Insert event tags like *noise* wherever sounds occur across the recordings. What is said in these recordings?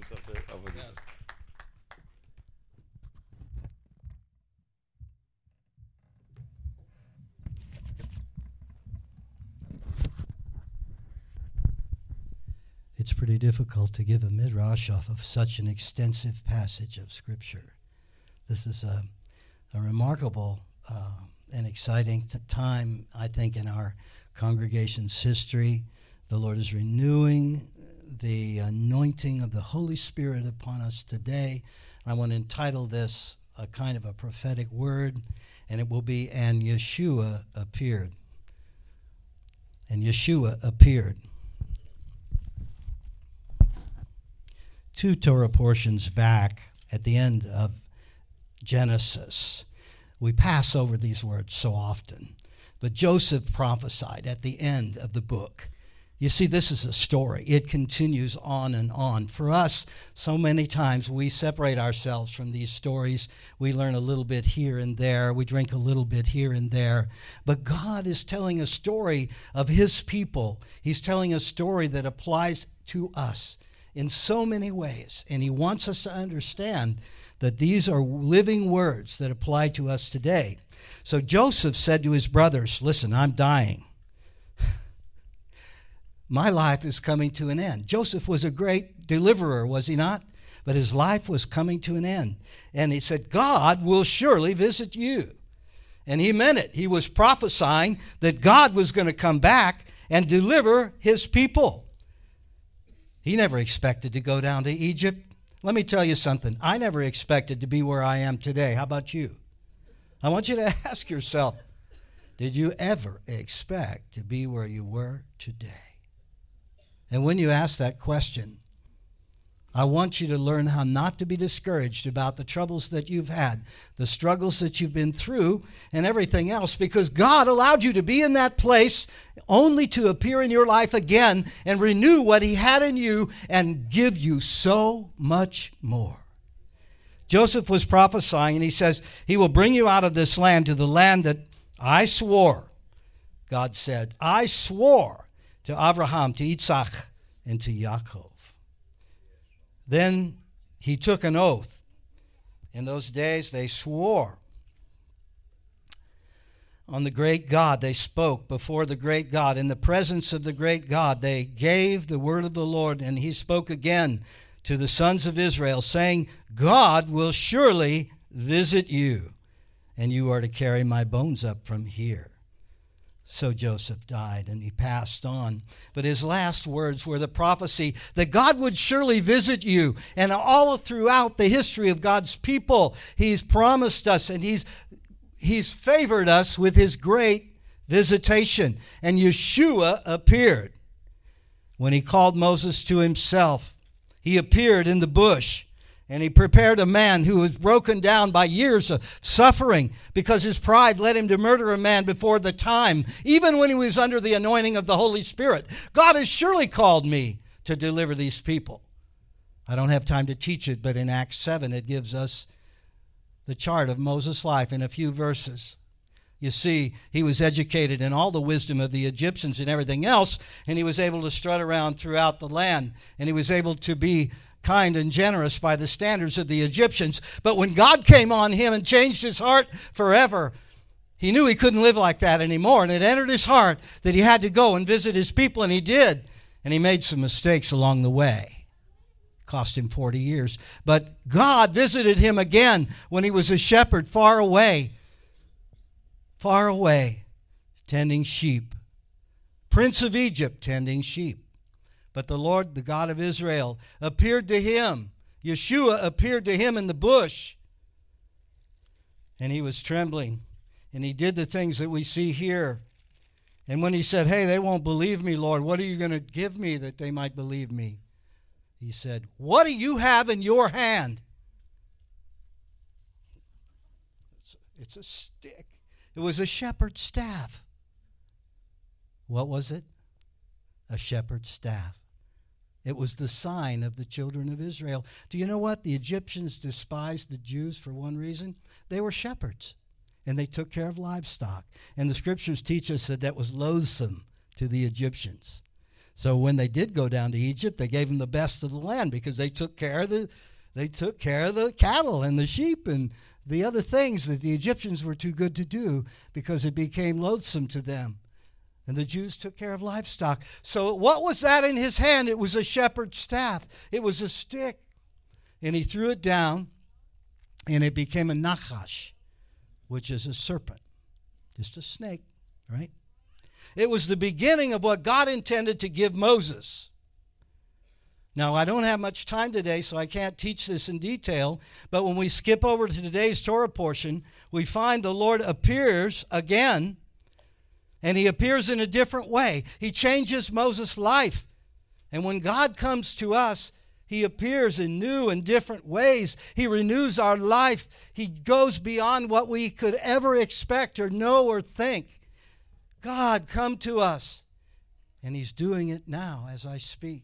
ist auf der, auf der It's pretty difficult to give a midrash off of such an extensive passage of Scripture. This is a, a remarkable uh, and exciting t- time, I think, in our congregation's history. The Lord is renewing the anointing of the Holy Spirit upon us today. I want to entitle this a kind of a prophetic word, and it will be And Yeshua appeared. And Yeshua appeared. Two Torah portions back at the end of Genesis, we pass over these words so often. But Joseph prophesied at the end of the book. You see, this is a story. It continues on and on. For us, so many times we separate ourselves from these stories. We learn a little bit here and there. We drink a little bit here and there. But God is telling a story of His people. He's telling a story that applies to us in so many ways. And He wants us to understand that these are living words that apply to us today. So Joseph said to his brothers, Listen, I'm dying. My life is coming to an end. Joseph was a great deliverer, was he not? But his life was coming to an end. And he said, God will surely visit you. And he meant it. He was prophesying that God was going to come back and deliver his people. He never expected to go down to Egypt. Let me tell you something. I never expected to be where I am today. How about you? I want you to *laughs* ask yourself did you ever expect to be where you were today? And when you ask that question, I want you to learn how not to be discouraged about the troubles that you've had, the struggles that you've been through, and everything else, because God allowed you to be in that place only to appear in your life again and renew what He had in you and give you so much more. Joseph was prophesying, and he says, He will bring you out of this land to the land that I swore, God said, I swore to Abraham, to Isaac, and to Yaakov. Then he took an oath. In those days, they swore on the great God. They spoke before the great God. In the presence of the great God, they gave the word of the Lord, and he spoke again to the sons of Israel, saying, God will surely visit you, and you are to carry my bones up from here. So Joseph died and he passed on. But his last words were the prophecy that God would surely visit you. And all throughout the history of God's people, he's promised us and he's, he's favored us with his great visitation. And Yeshua appeared when he called Moses to himself. He appeared in the bush. And he prepared a man who was broken down by years of suffering because his pride led him to murder a man before the time, even when he was under the anointing of the Holy Spirit. God has surely called me to deliver these people. I don't have time to teach it, but in Acts 7, it gives us the chart of Moses' life in a few verses. You see, he was educated in all the wisdom of the Egyptians and everything else, and he was able to strut around throughout the land, and he was able to be kind and generous by the standards of the Egyptians. But when God came on him and changed his heart forever, he knew he couldn't live like that anymore. And it entered his heart that he had to go and visit his people, and he did. And he made some mistakes along the way. Cost him 40 years. But God visited him again when he was a shepherd far away, far away, tending sheep. Prince of Egypt, tending sheep. But the Lord, the God of Israel, appeared to him. Yeshua appeared to him in the bush. And he was trembling. And he did the things that we see here. And when he said, Hey, they won't believe me, Lord, what are you going to give me that they might believe me? He said, What do you have in your hand? It's, a stick. It was a shepherd's staff. What was it? A shepherd's staff. It was the sign of the children of Israel. Do you know what? The Egyptians despised the Jews for one reason. They were shepherds and they took care of livestock. And the scriptures teach us that that was loathsome to the Egyptians. So when they did go down to Egypt, they gave them the best of the land because they took care of the they took care of the cattle and the sheep and the other things that the Egyptians were too good to do because it became loathsome to them. And the Jews took care of livestock. So, what was that in his hand? It was a shepherd's staff, it was a stick. And he threw it down, and it became a nachash, which is a serpent, just a snake, right? It was the beginning of what God intended to give Moses. Now, I don't have much time today, so I can't teach this in detail, but when we skip over to today's Torah portion, we find the Lord appears again, and he appears in a different way. He changes Moses' life. And when God comes to us, he appears in new and different ways. He renews our life. He goes beyond what we could ever expect or know or think. God, come to us. And He's doing it now as I speak.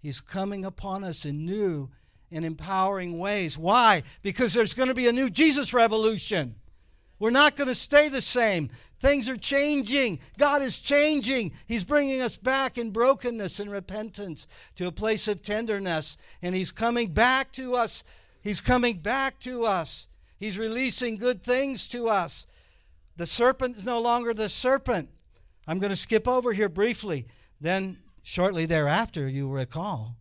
He's coming upon us in new and empowering ways. Why? Because there's going to be a new Jesus revolution. We're not going to stay the same. Things are changing. God is changing. He's bringing us back in brokenness and repentance to a place of tenderness. And He's coming back to us. He's coming back to us. He's releasing good things to us. The serpent is no longer the serpent. I'm going to skip over here briefly. Then Shortly thereafter, you recall,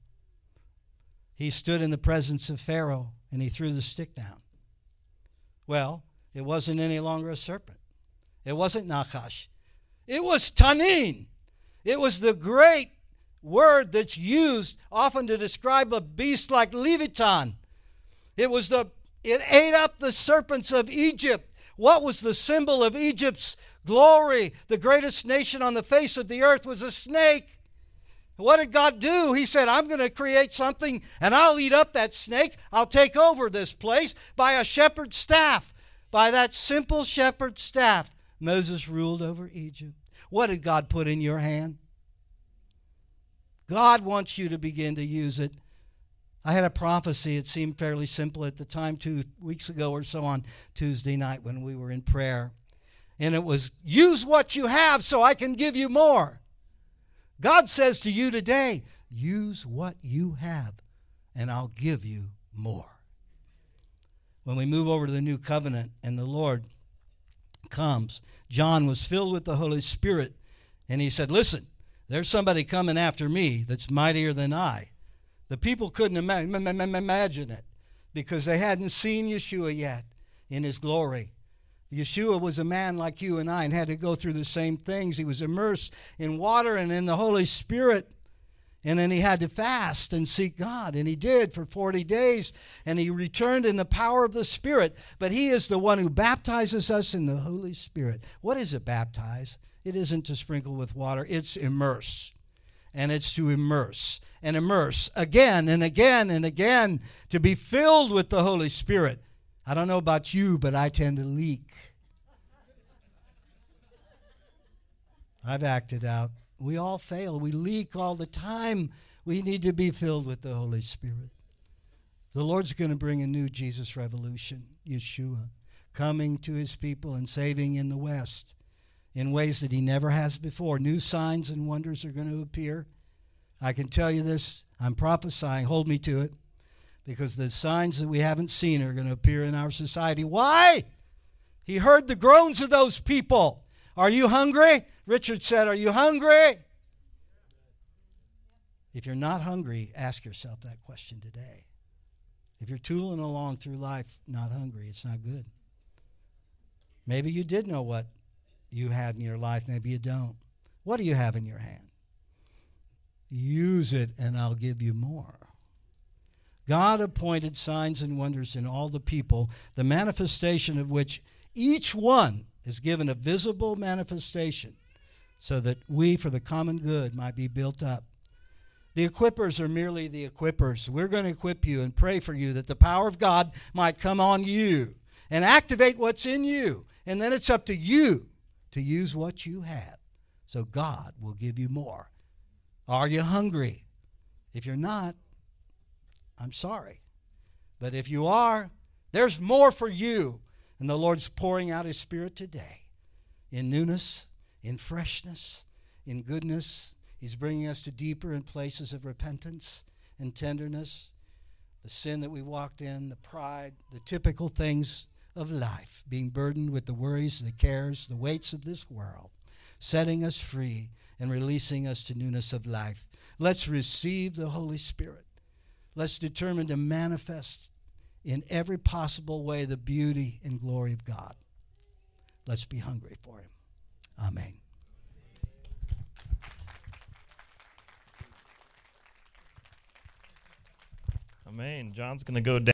he stood in the presence of Pharaoh and he threw the stick down. Well, it wasn't any longer a serpent. It wasn't Nakash. It was Tanin. It was the great word that's used often to describe a beast like Leviathan. It was the it ate up the serpents of Egypt. What was the symbol of Egypt's glory? The greatest nation on the face of the earth was a snake. What did God do? He said, I'm going to create something and I'll eat up that snake. I'll take over this place by a shepherd's staff. By that simple shepherd's staff, Moses ruled over Egypt. What did God put in your hand? God wants you to begin to use it. I had a prophecy. It seemed fairly simple at the time, two weeks ago or so on Tuesday night when we were in prayer. And it was use what you have so I can give you more. God says to you today, use what you have, and I'll give you more. When we move over to the new covenant and the Lord comes, John was filled with the Holy Spirit, and he said, Listen, there's somebody coming after me that's mightier than I. The people couldn't imagine it because they hadn't seen Yeshua yet in his glory. Yeshua was a man like you and I and had to go through the same things. He was immersed in water and in the Holy Spirit. And then he had to fast and seek God. And he did for 40 days. And he returned in the power of the Spirit. But he is the one who baptizes us in the Holy Spirit. What is it, baptize? It isn't to sprinkle with water, it's immerse. And it's to immerse and immerse again and again and again to be filled with the Holy Spirit. I don't know about you, but I tend to leak. I've acted out. We all fail. We leak all the time. We need to be filled with the Holy Spirit. The Lord's going to bring a new Jesus revolution, Yeshua, coming to his people and saving in the West in ways that he never has before. New signs and wonders are going to appear. I can tell you this, I'm prophesying, hold me to it because the signs that we haven't seen are going to appear in our society. Why? He heard the groans of those people. Are you hungry? Richard said, Are you hungry? If you're not hungry, ask yourself that question today. If you're tooling along through life not hungry, it's not good. Maybe you did know what you had in your life, maybe you don't. What do you have in your hand? Use it, and I'll give you more. God appointed signs and wonders in all the people, the manifestation of which each one is given a visible manifestation, so that we, for the common good, might be built up. The equippers are merely the equippers. We're going to equip you and pray for you that the power of God might come on you and activate what's in you. And then it's up to you to use what you have. So God will give you more. Are you hungry? If you're not, I'm sorry. But if you are, there's more for you. And the Lord's pouring out His Spirit today in newness, in freshness, in goodness, He's bringing us to deeper and places of repentance and tenderness. The sin that we walked in, the pride, the typical things of life, being burdened with the worries, the cares, the weights of this world, setting us free and releasing us to newness of life. Let's receive the Holy Spirit. Let's determine to manifest in every possible way the beauty and glory of God. Let's be hungry for Him. Amen. Amen. John's going to go down.